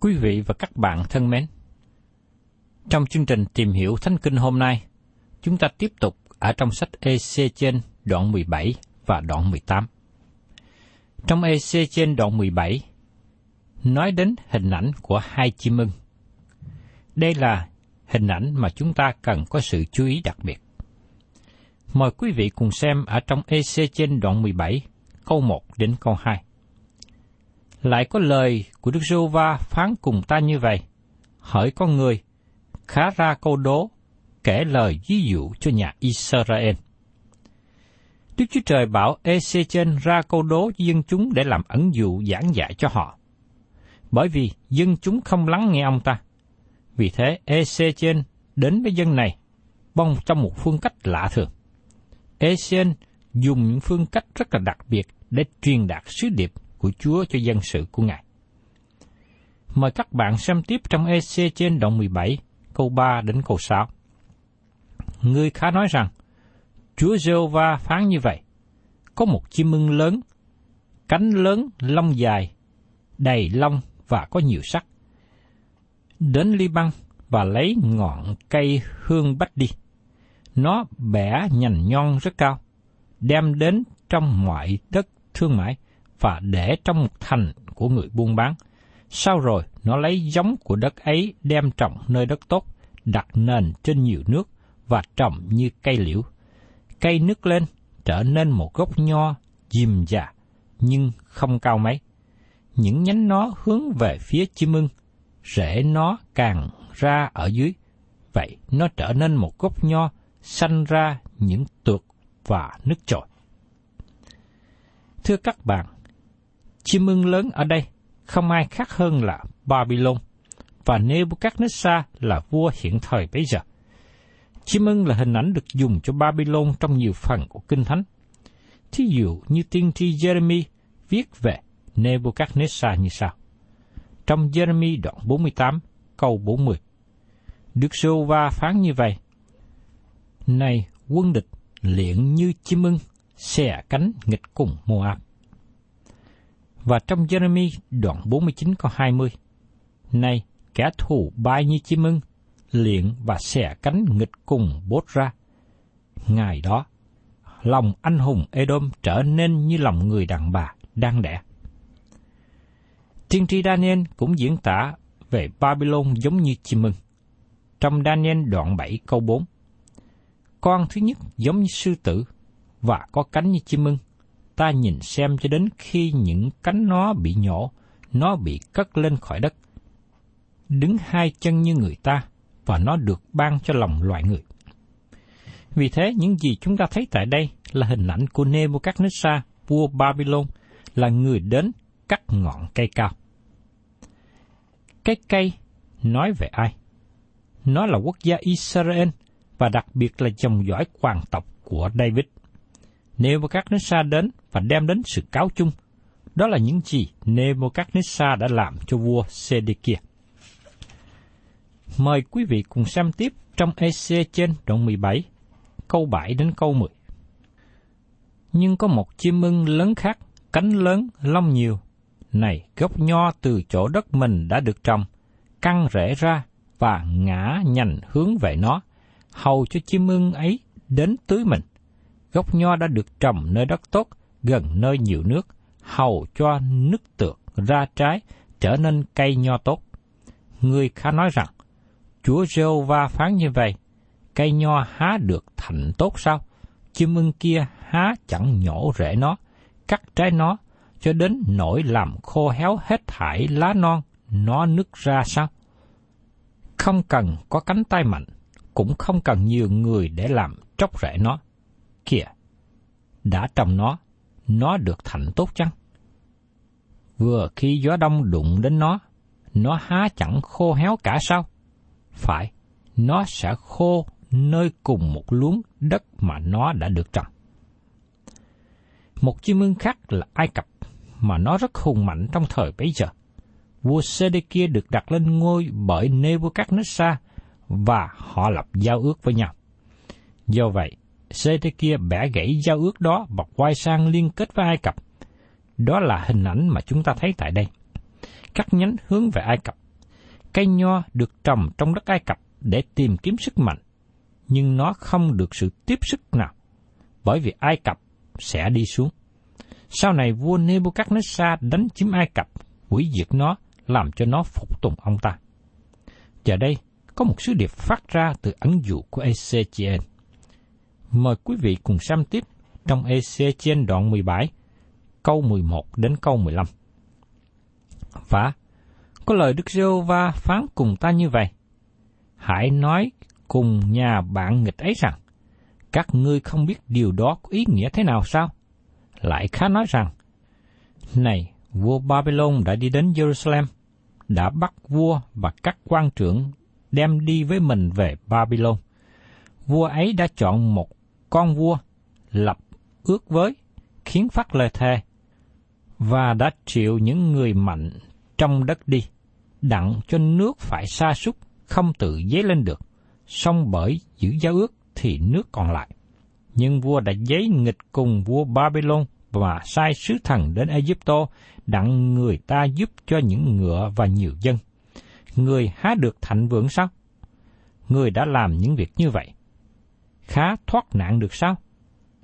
Quý vị và các bạn thân mến, trong chương trình tìm hiểu Thánh Kinh hôm nay, chúng ta tiếp tục ở trong sách EC trên đoạn 17 và đoạn 18. Trong EC trên đoạn 17, nói đến hình ảnh của hai chim ưng. Đây là hình ảnh mà chúng ta cần có sự chú ý đặc biệt. Mời quý vị cùng xem ở trong EC trên đoạn 17, câu 1 đến câu 2. Lại có lời của Đức giê va phán cùng ta như vậy. Hỡi con người, khá ra câu đố, kể lời ví dụ cho nhà Israel. Đức Chúa Trời bảo Ê-xê-trên ra câu đố dân chúng để làm ẩn dụ giảng dạy cho họ. Bởi vì dân chúng không lắng nghe ông ta. Vì thế Ê-xê-trên đến với dân này bong trong một phương cách lạ thường. ê dùng những phương cách rất là đặc biệt để truyền đạt sứ điệp của Chúa cho dân sự của Ngài. Mời các bạn xem tiếp trong EC trên đoạn 17, câu 3 đến câu 6. Người khá nói rằng, Chúa giê va phán như vậy, có một chim ưng lớn, cánh lớn, lông dài, đầy lông và có nhiều sắc. Đến ly băng và lấy ngọn cây hương bách đi. Nó bẻ nhành nhon rất cao, đem đến trong mọi đất thương mại và để trong một thành của người buôn bán. Sau rồi, nó lấy giống của đất ấy đem trồng nơi đất tốt, đặt nền trên nhiều nước và trồng như cây liễu. Cây nứt lên, trở nên một gốc nho, dìm già, nhưng không cao mấy. Những nhánh nó hướng về phía chim ưng, rễ nó càng ra ở dưới. Vậy nó trở nên một gốc nho, sanh ra những tuột và nước trội. Thưa các bạn, chim ưng lớn ở đây không ai khác hơn là Babylon và Nebuchadnezzar là vua hiện thời bấy giờ. Chim ưng là hình ảnh được dùng cho Babylon trong nhiều phần của Kinh Thánh. Thí dụ như tiên tri Jeremy viết về Nebuchadnezzar như sau. Trong Jeremy đoạn 48, câu 40. Đức Sô Va phán như vậy. Này quân địch liện như chim ưng, xè cánh nghịch cùng Moab. Và trong Jeremy đoạn 49 câu 20. Này, kẻ thù bay như chim ưng, liện và xẻ cánh nghịch cùng bốt ra. Ngày đó, lòng anh hùng Edom trở nên như lòng người đàn bà đang đẻ. Tiên tri Daniel cũng diễn tả về Babylon giống như chim ưng. Trong Daniel đoạn 7 câu 4. Con thứ nhất giống như sư tử và có cánh như chim ưng. Ta nhìn xem cho đến khi những cánh nó bị nhổ, nó bị cất lên khỏi đất. Đứng hai chân như người ta và nó được ban cho lòng loài người. Vì thế, những gì chúng ta thấy tại đây là hình ảnh của Nebuchadnezzar, vua Babylon, là người đến cắt ngọn cây cao. Cái cây nói về ai? Nó là quốc gia Israel và đặc biệt là dòng dõi hoàng tộc của David. Nebuchadnezzar đến và đem đến sự cáo chung. Đó là những gì Nebuchadnezzar đã làm cho vua Sedekia. Mời quý vị cùng xem tiếp trong EC trên đoạn 17, câu 7 đến câu 10. Nhưng có một chim ưng lớn khác, cánh lớn, lông nhiều. Này, gốc nho từ chỗ đất mình đã được trồng, căng rễ ra và ngã nhành hướng về nó, hầu cho chim ưng ấy đến tưới mình. Gốc nho đã được trồng nơi đất tốt, gần nơi nhiều nước, hầu cho nước tược ra trái, trở nên cây nho tốt. Người khá nói rằng, Chúa rêu va phán như vậy, cây nho há được thành tốt sao? Chim ưng kia há chẳng nhổ rễ nó, cắt trái nó, cho đến nỗi làm khô héo hết thải lá non, nó nứt ra sao? Không cần có cánh tay mạnh, cũng không cần nhiều người để làm tróc rễ nó. Kìa, đã trồng nó, nó được thành tốt chăng? Vừa khi gió đông đụng đến nó, nó há chẳng khô héo cả sao? Phải, nó sẽ khô nơi cùng một luống đất mà nó đã được trồng. Một chim ưng khác là Ai Cập, mà nó rất hùng mạnh trong thời bấy giờ. Vua Sê-đê-kia được đặt lên ngôi bởi Nebuchadnezzar và họ lập giao ước với nhau. Do vậy, sê thế kia bẻ gãy giao ước đó và quay sang liên kết với Ai Cập. Đó là hình ảnh mà chúng ta thấy tại đây. Các nhánh hướng về Ai Cập. Cây nho được trồng trong đất Ai Cập để tìm kiếm sức mạnh, nhưng nó không được sự tiếp sức nào, bởi vì Ai Cập sẽ đi xuống. Sau này vua Nebuchadnezzar đánh chiếm Ai Cập, hủy diệt nó, làm cho nó phục tùng ông ta. Giờ đây, có một sứ điệp phát ra từ ấn dụ của Ezechiel. Mời quý vị cùng xem tiếp trong ec trên đoạn 17, câu 11 đến câu 15. Và có lời Đức giê va phán cùng ta như vậy. Hãy nói cùng nhà bạn nghịch ấy rằng, các ngươi không biết điều đó có ý nghĩa thế nào sao? Lại khá nói rằng, Này, vua Babylon đã đi đến Jerusalem, đã bắt vua và các quan trưởng đem đi với mình về Babylon. Vua ấy đã chọn một con vua, lập ước với, khiến phát lời thề, và đã triệu những người mạnh trong đất đi, đặng cho nước phải sa sút không tự dấy lên được, song bởi giữ giao ước thì nước còn lại. Nhưng vua đã giấy nghịch cùng vua Babylon và sai sứ thần đến Egypto đặng người ta giúp cho những ngựa và nhiều dân. Người há được thạnh vượng sao? Người đã làm những việc như vậy. Khá thoát nạn được sao?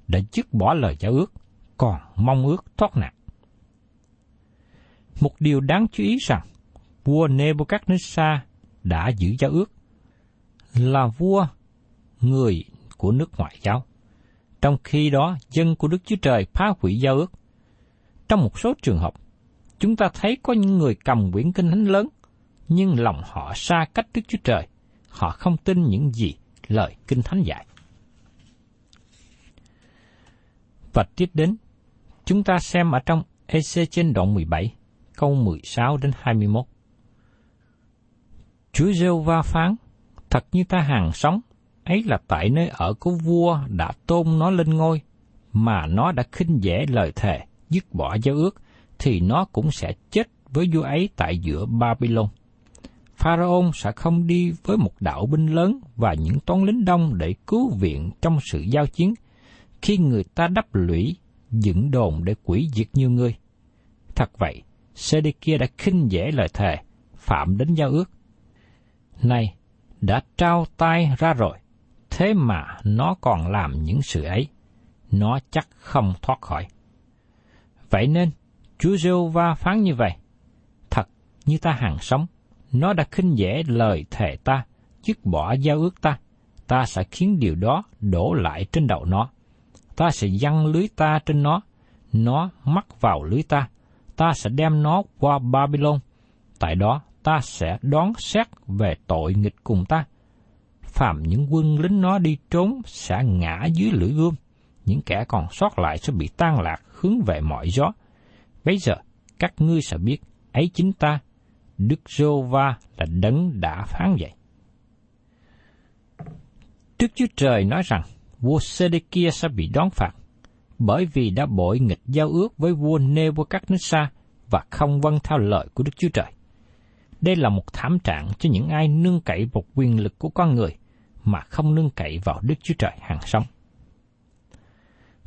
Đã dứt bỏ lời giao ước, còn mong ước thoát nạn. Một điều đáng chú ý rằng, vua Nebuchadnezzar đã giữ giao ước, là vua người của nước ngoại giáo. Trong khi đó, dân của Đức Chúa Trời phá hủy giao ước. Trong một số trường hợp, chúng ta thấy có những người cầm quyển kinh thánh lớn, nhưng lòng họ xa cách Đức Chúa Trời. Họ không tin những gì lời kinh thánh dạy. Và tiếp đến, chúng ta xem ở trong EC trên đoạn 17, câu 16 đến 21. Chúa giê va phán, thật như ta hàng sống, ấy là tại nơi ở của vua đã tôn nó lên ngôi, mà nó đã khinh dễ lời thề, dứt bỏ giao ước, thì nó cũng sẽ chết với vua ấy tại giữa Babylon. Pharaon sẽ không đi với một đạo binh lớn và những toán lính đông để cứu viện trong sự giao chiến, khi người ta đắp lũy, dựng đồn để quỷ diệt nhiều người. Thật vậy, Sê-đê-kia đã khinh dễ lời thề, phạm đến giao ước. Này, đã trao tay ra rồi, thế mà nó còn làm những sự ấy, nó chắc không thoát khỏi. Vậy nên, Chúa giê va phán như vậy, thật như ta hàng sống, nó đã khinh dễ lời thề ta, dứt bỏ giao ước ta. Ta sẽ khiến điều đó đổ lại trên đầu nó. Ta sẽ giăng lưới ta trên nó, nó mắc vào lưới ta. Ta sẽ đem nó qua Babylon. Tại đó ta sẽ đón xét về tội nghịch cùng ta. Phạm những quân lính nó đi trốn sẽ ngã dưới lưỡi gươm. Những kẻ còn sót lại sẽ bị tan lạc hướng về mọi gió. Bây giờ, các ngươi sẽ biết, ấy chính ta, Đức giô va là đấng đã phán vậy. Đức Chúa Trời nói rằng, vua Sê-đê-kia sẽ bị đón phạt, bởi vì đã bội nghịch giao ước với vua Nebuchadnezzar và không vâng theo lời của Đức Chúa Trời. Đây là một thảm trạng cho những ai nương cậy vào quyền lực của con người mà không nương cậy vào Đức Chúa Trời hàng sống.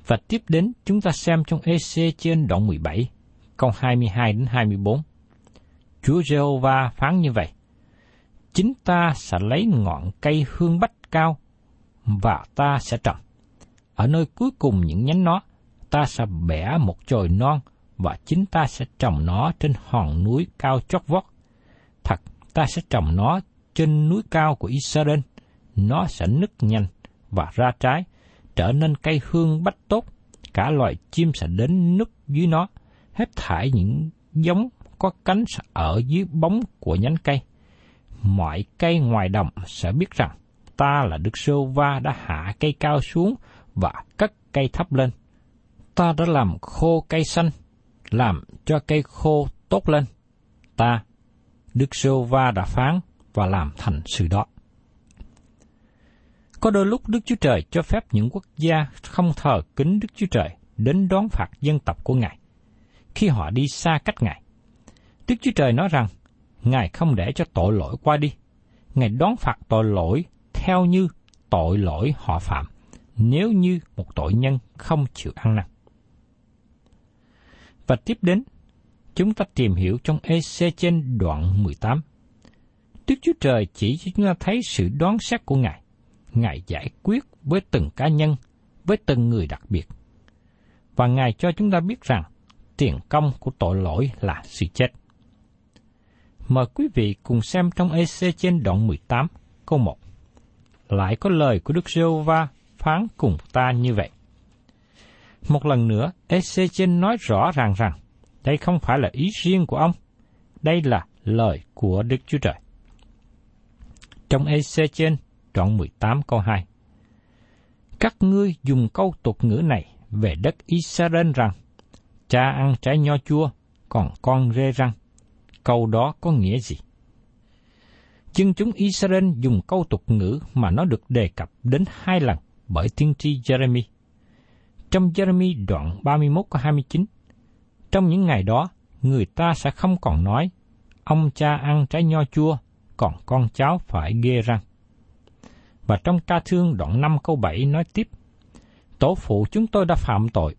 Và tiếp đến chúng ta xem trong EC trên đoạn 17, câu 22 đến 24. Chúa Giê-hô-va phán như vậy: Chính ta sẽ lấy ngọn cây hương bách cao và ta sẽ trồng. Ở nơi cuối cùng những nhánh nó, ta sẽ bẻ một chồi non và chính ta sẽ trồng nó trên hòn núi cao chót vót. Thật, ta sẽ trồng nó trên núi cao của Israel. Nó sẽ nứt nhanh và ra trái, trở nên cây hương bách tốt. Cả loài chim sẽ đến nứt dưới nó, hết thải những giống có cánh sẽ ở dưới bóng của nhánh cây. Mọi cây ngoài đồng sẽ biết rằng ta là Đức Sô Va đã hạ cây cao xuống và cất cây thấp lên. Ta đã làm khô cây xanh, làm cho cây khô tốt lên. Ta, Đức Sô Va đã phán và làm thành sự đó. Có đôi lúc Đức Chúa Trời cho phép những quốc gia không thờ kính Đức Chúa Trời đến đón phạt dân tộc của Ngài, khi họ đi xa cách Ngài. Đức Chúa Trời nói rằng, Ngài không để cho tội lỗi qua đi. Ngài đón phạt tội lỗi theo như tội lỗi họ phạm, nếu như một tội nhân không chịu ăn năn. Và tiếp đến, chúng ta tìm hiểu trong EC trên đoạn 18. Đức Chúa Trời chỉ cho chúng ta thấy sự đoán xét của Ngài. Ngài giải quyết với từng cá nhân, với từng người đặc biệt. Và Ngài cho chúng ta biết rằng tiền công của tội lỗi là sự chết. Mời quý vị cùng xem trong EC trên đoạn 18, câu 1. Lại có lời của Đức giê va phán cùng ta như vậy. Một lần nữa, Ezechen nói rõ ràng rằng, đây không phải là ý riêng của ông, đây là lời của Đức Chúa Trời. Trong Ezechen đoạn 18 câu 2. Các ngươi dùng câu tục ngữ này về đất Israel rằng, cha ăn trái nho chua, còn con rê răng câu đó có nghĩa gì? Dân chúng Israel dùng câu tục ngữ mà nó được đề cập đến hai lần bởi tiên tri Jeremy. Trong Jeremy đoạn 31-29, trong những ngày đó, người ta sẽ không còn nói, ông cha ăn trái nho chua, còn con cháu phải ghê răng. Và trong ca thương đoạn 5 câu 7 nói tiếp, Tổ phụ chúng tôi đã phạm tội,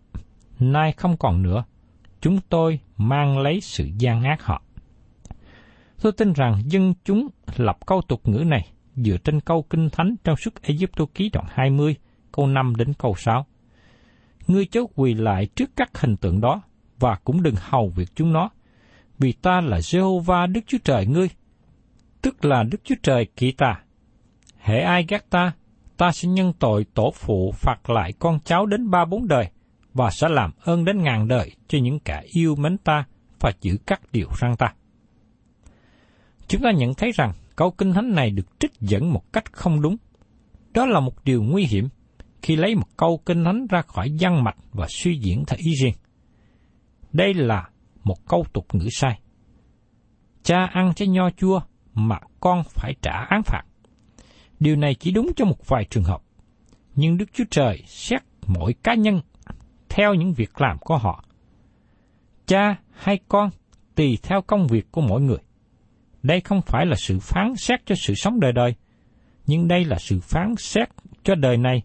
nay không còn nữa, chúng tôi mang lấy sự gian ác họ. Tôi tin rằng dân chúng lập câu tục ngữ này dựa trên câu kinh thánh trong suốt Egypto ký đoạn 20, câu 5 đến câu 6. Ngươi chớ quỳ lại trước các hình tượng đó và cũng đừng hầu việc chúng nó, vì ta là Jehovah Đức Chúa Trời ngươi, tức là Đức Chúa Trời kỵ ta. Hễ ai ghét ta, ta sẽ nhân tội tổ phụ phạt lại con cháu đến ba bốn đời, và sẽ làm ơn đến ngàn đời cho những kẻ yêu mến ta và giữ các điều răng ta. Chúng ta nhận thấy rằng câu kinh thánh này được trích dẫn một cách không đúng. Đó là một điều nguy hiểm khi lấy một câu kinh thánh ra khỏi văn mạch và suy diễn theo ý riêng. Đây là một câu tục ngữ sai. Cha ăn trái nho chua mà con phải trả án phạt. Điều này chỉ đúng cho một vài trường hợp. Nhưng Đức Chúa Trời xét mỗi cá nhân theo những việc làm của họ. Cha hay con tùy theo công việc của mỗi người. Đây không phải là sự phán xét cho sự sống đời đời, nhưng đây là sự phán xét cho đời này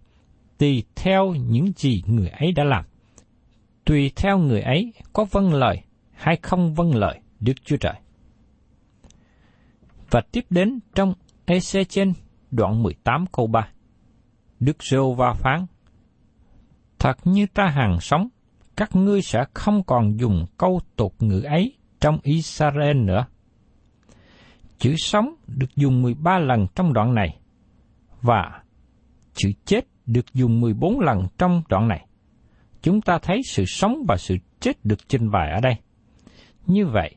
tùy theo những gì người ấy đã làm. Tùy theo người ấy có vâng lời hay không vâng lời Đức Chúa Trời. Và tiếp đến trong EC trên đoạn 18 câu 3. Đức Rêu Va phán, Thật như ta hàng sống, các ngươi sẽ không còn dùng câu tục ngữ ấy trong Israel nữa. Chữ sống được dùng 13 lần trong đoạn này và chữ chết được dùng 14 lần trong đoạn này. Chúng ta thấy sự sống và sự chết được trình bày ở đây. Như vậy,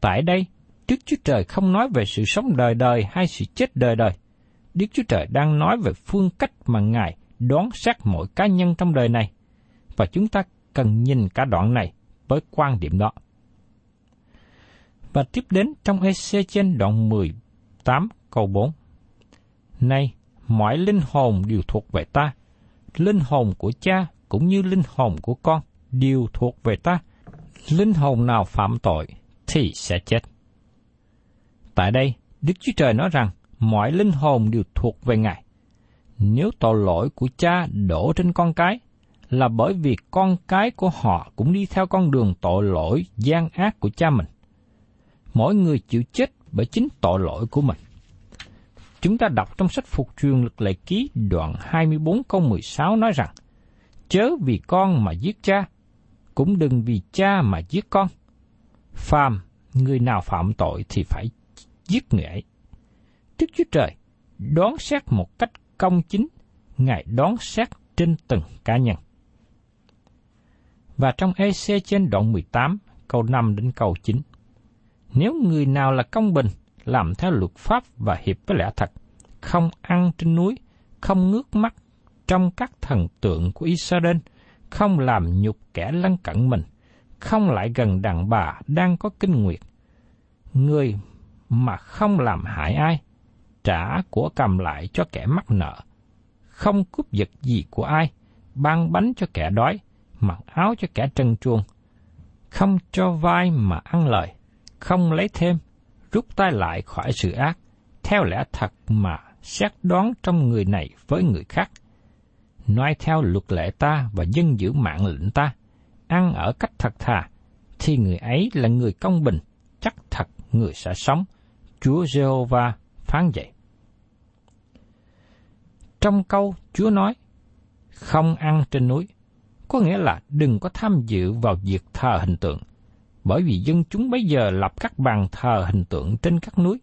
tại đây, Đức Chúa Trời không nói về sự sống đời đời hay sự chết đời đời. Đức Chúa Trời đang nói về phương cách mà Ngài đoán xét mỗi cá nhân trong đời này. Và chúng ta cần nhìn cả đoạn này với quan điểm đó. Và tiếp đến trong EC trên đoạn 18 câu 4. nay mọi linh hồn đều thuộc về ta. Linh hồn của cha cũng như linh hồn của con đều thuộc về ta. Linh hồn nào phạm tội thì sẽ chết. Tại đây, Đức Chúa Trời nói rằng mọi linh hồn đều thuộc về Ngài. Nếu tội lỗi của cha đổ trên con cái, là bởi vì con cái của họ cũng đi theo con đường tội lỗi gian ác của cha mình. Mỗi người chịu chết bởi chính tội lỗi của mình. Chúng ta đọc trong sách Phục truyền lực lệ ký đoạn 24 câu 16 nói rằng, Chớ vì con mà giết cha, cũng đừng vì cha mà giết con. Phàm, người nào phạm tội thì phải giết người ấy. Đức Chúa Trời đoán xét một cách công chính, Ngài đoán xét trên từng cá nhân. Và trong EC trên đoạn 18, câu 5 đến câu 9. Nếu người nào là công bình, làm theo luật pháp và hiệp với lẽ thật, không ăn trên núi, không ngước mắt trong các thần tượng của Israel, không làm nhục kẻ lân cận mình, không lại gần đàn bà đang có kinh nguyệt. Người mà không làm hại ai, trả của cầm lại cho kẻ mắc nợ, không cướp giật gì của ai, ban bánh cho kẻ đói, mặc áo cho kẻ trần truồng, không cho vai mà ăn lời, không lấy thêm, rút tay lại khỏi sự ác, theo lẽ thật mà xét đoán trong người này với người khác. Nói theo luật lệ ta và dân giữ mạng lệnh ta, ăn ở cách thật thà, thì người ấy là người công bình, chắc thật người sẽ sống. Chúa Giê-hô-va phán dạy. Trong câu Chúa nói, không ăn trên núi, có nghĩa là đừng có tham dự vào việc thờ hình tượng, bởi vì dân chúng bây giờ lập các bàn thờ hình tượng trên các núi.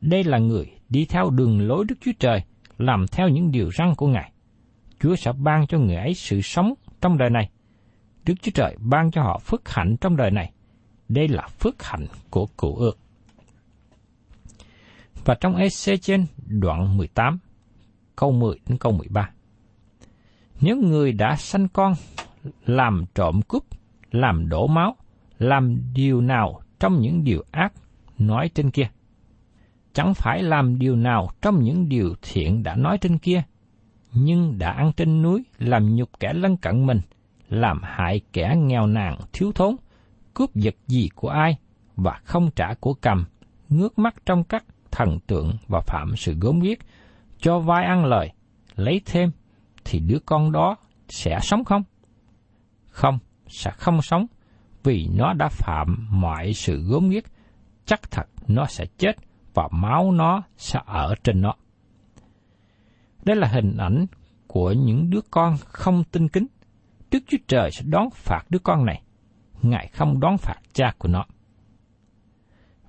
Đây là người đi theo đường lối Đức Chúa Trời, làm theo những điều răn của Ngài. Chúa sẽ ban cho người ấy sự sống trong đời này. Đức Chúa Trời ban cho họ phước hạnh trong đời này. Đây là phước hạnh của cụ ước. Và trong EC trên đoạn 18, câu 10 đến câu 13. Nếu người đã sanh con, làm trộm cướp, làm đổ máu, làm điều nào trong những điều ác nói trên kia, chẳng phải làm điều nào trong những điều thiện đã nói trên kia, nhưng đã ăn trên núi làm nhục kẻ lân cận mình, làm hại kẻ nghèo nàn thiếu thốn, cướp giật gì của ai và không trả của cầm, ngước mắt trong các thần tượng và phạm sự gốm ghiếc, cho vai ăn lời, lấy thêm, thì đứa con đó sẽ sống không? Không, sẽ không sống, vì nó đã phạm mọi sự gớm ghiếc, chắc thật nó sẽ chết và máu nó sẽ ở trên nó. Đây là hình ảnh của những đứa con không tin kính. Đức Chúa Trời sẽ đón phạt đứa con này. Ngài không đón phạt cha của nó.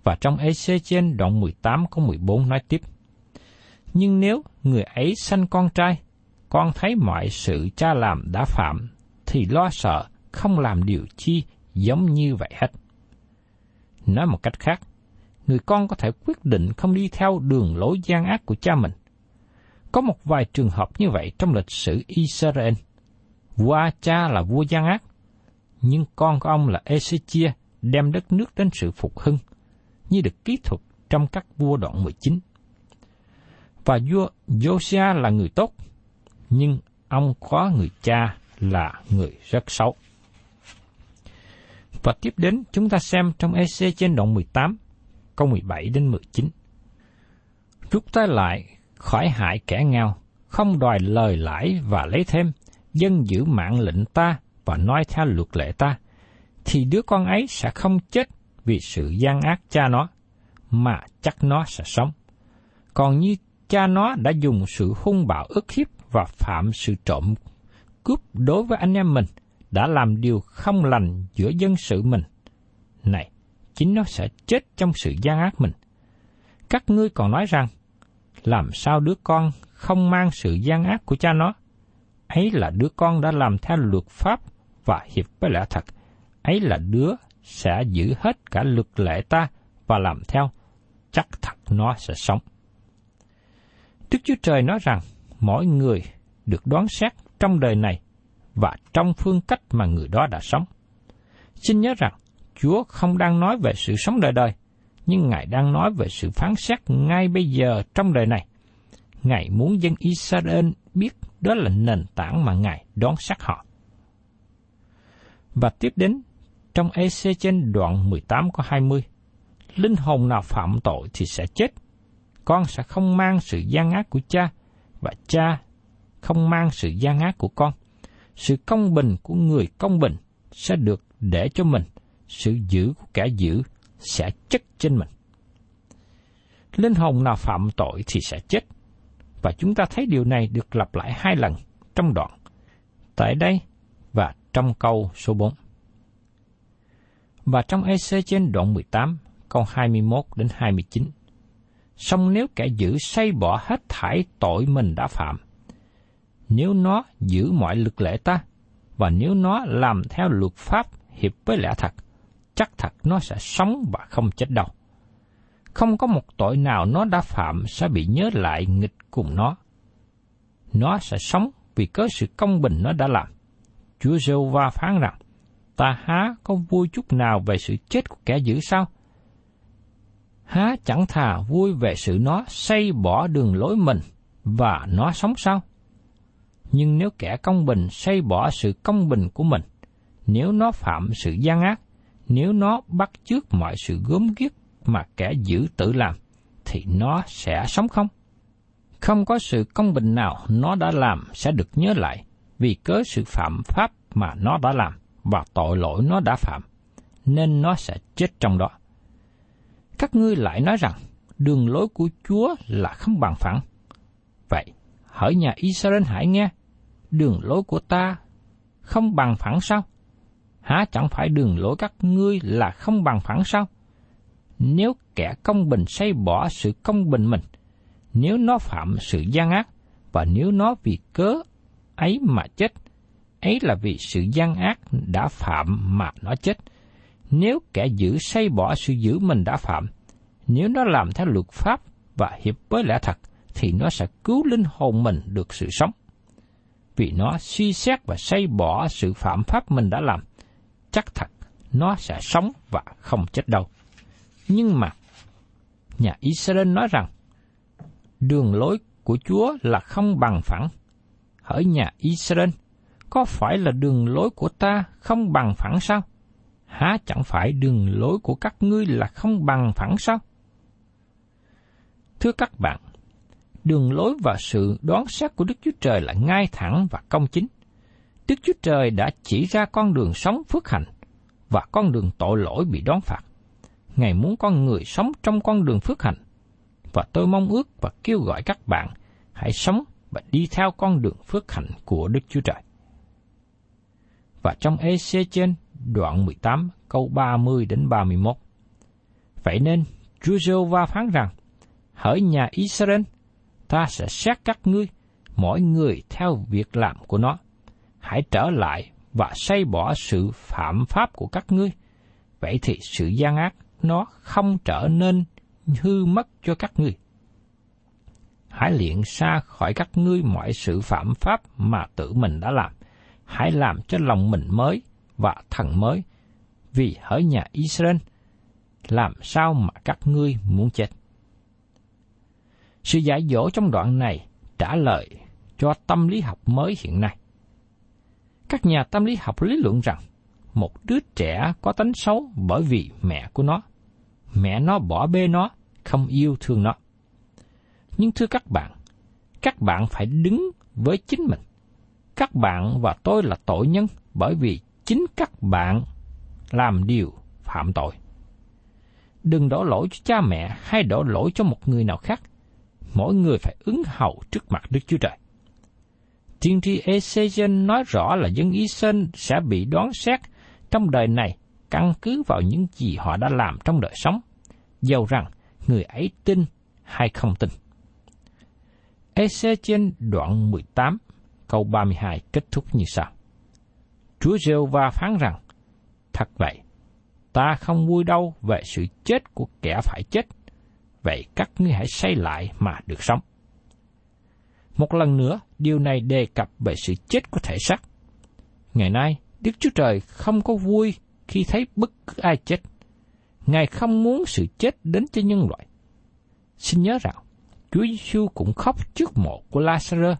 Và trong EC trên đoạn 18 câu 14 nói tiếp. Nhưng nếu người ấy sanh con trai, con thấy mọi sự cha làm đã phạm, thì lo sợ không làm điều chi giống như vậy hết. Nói một cách khác, người con có thể quyết định không đi theo đường lối gian ác của cha mình. Có một vài trường hợp như vậy trong lịch sử Israel. Vua cha là vua gian ác, nhưng con của ông là Ezechia đem đất nước đến sự phục hưng, như được kỹ thuật trong các vua đoạn 19. Và vua Josiah là người tốt, nhưng ông có người cha là người rất xấu. Và tiếp đến chúng ta xem trong EC trên đoạn 18, câu 17 đến 19. Rút tay lại khỏi hại kẻ nghèo, không đòi lời lãi và lấy thêm, dân giữ mạng lệnh ta và nói theo luật lệ ta, thì đứa con ấy sẽ không chết vì sự gian ác cha nó, mà chắc nó sẽ sống. Còn như cha nó đã dùng sự hung bạo ức hiếp và phạm sự trộm cướp đối với anh em mình, đã làm điều không lành giữa dân sự mình. Này, chính nó sẽ chết trong sự gian ác mình. Các ngươi còn nói rằng, làm sao đứa con không mang sự gian ác của cha nó? Ấy là đứa con đã làm theo luật pháp và hiệp với lẽ thật. Ấy là đứa sẽ giữ hết cả luật lệ ta và làm theo, chắc thật nó sẽ sống. Đức Chúa Trời nói rằng, mỗi người được đoán xét trong đời này và trong phương cách mà người đó đã sống. Xin nhớ rằng, Chúa không đang nói về sự sống đời đời, nhưng Ngài đang nói về sự phán xét ngay bây giờ trong đời này. Ngài muốn dân Israel biết đó là nền tảng mà Ngài đón xác họ. Và tiếp đến, trong EC trên đoạn 18 có 20, linh hồn nào phạm tội thì sẽ chết. Con sẽ không mang sự gian ác của cha, và cha không mang sự gian ác của con. Sự công bình của người công bình sẽ được để cho mình, sự giữ của kẻ giữ sẽ chất trên mình. Linh hồn nào phạm tội thì sẽ chết. Và chúng ta thấy điều này được lặp lại hai lần trong đoạn. Tại đây và trong câu số 4. Và trong EC trên đoạn 18, câu 21 đến 29. Song nếu kẻ giữ say bỏ hết thải tội mình đã phạm, nếu nó giữ mọi lực lệ ta, và nếu nó làm theo luật pháp hiệp với lẽ thật, chắc thật nó sẽ sống và không chết đâu. Không có một tội nào nó đã phạm sẽ bị nhớ lại nghịch cùng nó. Nó sẽ sống vì có sự công bình nó đã làm. Chúa giê va phán rằng, ta há có vui chút nào về sự chết của kẻ dữ sao? Há chẳng thà vui về sự nó xây bỏ đường lối mình và nó sống sao? Nhưng nếu kẻ công bình xây bỏ sự công bình của mình, nếu nó phạm sự gian ác, nếu nó bắt chước mọi sự gớm ghiếc mà kẻ giữ tự làm, thì nó sẽ sống không? Không có sự công bình nào nó đã làm sẽ được nhớ lại, vì cớ sự phạm pháp mà nó đã làm và tội lỗi nó đã phạm, nên nó sẽ chết trong đó. Các ngươi lại nói rằng, đường lối của Chúa là không bằng phẳng. Vậy, hỡi nhà Israel hãy nghe, đường lối của ta không bằng phẳng sao? Há chẳng phải đường lối các ngươi là không bằng phẳng sao? Nếu kẻ công bình xây bỏ sự công bình mình, nếu nó phạm sự gian ác, và nếu nó vì cớ ấy mà chết, ấy là vì sự gian ác đã phạm mà nó chết. Nếu kẻ giữ xây bỏ sự giữ mình đã phạm, nếu nó làm theo luật pháp và hiệp với lẽ thật, thì nó sẽ cứu linh hồn mình được sự sống. Vì nó suy xét và xây bỏ sự phạm pháp mình đã làm, chắc thật nó sẽ sống và không chết đâu. Nhưng mà, nhà Israel nói rằng, đường lối của Chúa là không bằng phẳng. Hỡi nhà Israel, có phải là đường lối của ta không bằng phẳng sao? Há chẳng phải đường lối của các ngươi là không bằng phẳng sao? Thưa các bạn, đường lối và sự đoán xét của Đức Chúa Trời là ngay thẳng và công chính. Đức Chúa Trời đã chỉ ra con đường sống phước hạnh và con đường tội lỗi bị đón phạt. Ngài muốn con người sống trong con đường phước hạnh. Và tôi mong ước và kêu gọi các bạn hãy sống và đi theo con đường phước hạnh của Đức Chúa Trời. Và trong EC trên đoạn 18 câu 30 đến 31. Vậy nên, Chúa giê va phán rằng, hỡi nhà Israel, ta sẽ xét các ngươi, mỗi người theo việc làm của nó. Hãy trở lại và xây bỏ sự phạm pháp của các ngươi. Vậy thì sự gian ác nó không trở nên hư mất cho các ngươi. Hãy luyện xa khỏi các ngươi mọi sự phạm pháp mà tự mình đã làm. Hãy làm cho lòng mình mới và thần mới, vì hỡi nhà Israel, làm sao mà các ngươi muốn chết? Sự giải dỗ trong đoạn này trả lời cho tâm lý học mới hiện nay. Các nhà tâm lý học lý luận rằng một đứa trẻ có tánh xấu bởi vì mẹ của nó. Mẹ nó bỏ bê nó, không yêu thương nó. Nhưng thưa các bạn, các bạn phải đứng với chính mình. Các bạn và tôi là tội nhân bởi vì chính các bạn làm điều phạm tội. Đừng đổ lỗi cho cha mẹ hay đổ lỗi cho một người nào khác. Mỗi người phải ứng hầu trước mặt Đức Chúa Trời. Tiên tri Ezechiel nói rõ là dân Israel sẽ bị đoán xét trong đời này căn cứ vào những gì họ đã làm trong đời sống. Dầu rằng người ấy tin hay không tin. Ezechiel đoạn 18 câu 32 kết thúc như sau. Chúa rêu va phán rằng, thật vậy, ta không vui đâu về sự chết của kẻ phải chết, vậy các ngươi hãy xây lại mà được sống. Một lần nữa, điều này đề cập về sự chết của thể xác. Ngày nay, Đức Chúa Trời không có vui khi thấy bất cứ ai chết. Ngài không muốn sự chết đến cho nhân loại. Xin nhớ rằng, Chúa Giêsu cũng khóc trước mộ của Lazarus,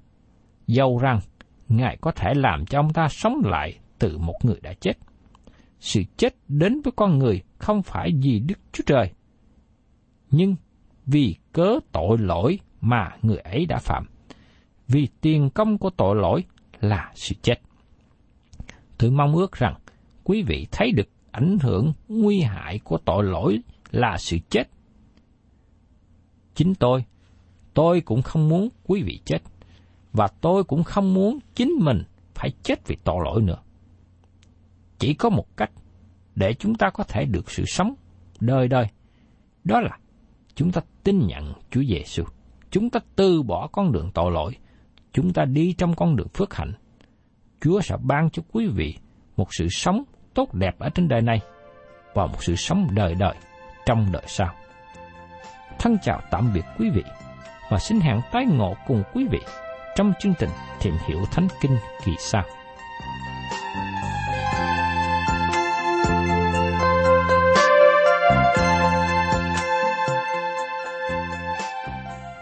dầu rằng Ngài có thể làm cho ông ta sống lại từ một người đã chết. Sự chết đến với con người không phải vì Đức Chúa Trời, nhưng vì cớ tội lỗi mà người ấy đã phạm. Vì tiền công của tội lỗi là sự chết. Tôi mong ước rằng quý vị thấy được ảnh hưởng nguy hại của tội lỗi là sự chết. Chính tôi, tôi cũng không muốn quý vị chết, và tôi cũng không muốn chính mình phải chết vì tội lỗi nữa. Chỉ có một cách để chúng ta có thể được sự sống đời đời, đó là chúng ta tin nhận Chúa Giêsu. Chúng ta từ bỏ con đường tội lỗi, chúng ta đi trong con đường phước hạnh. Chúa sẽ ban cho quý vị một sự sống tốt đẹp ở trên đời này và một sự sống đời đời trong đời sau. Thân chào tạm biệt quý vị và xin hẹn tái ngộ cùng quý vị trong chương trình Tìm hiểu Thánh Kinh kỳ sau.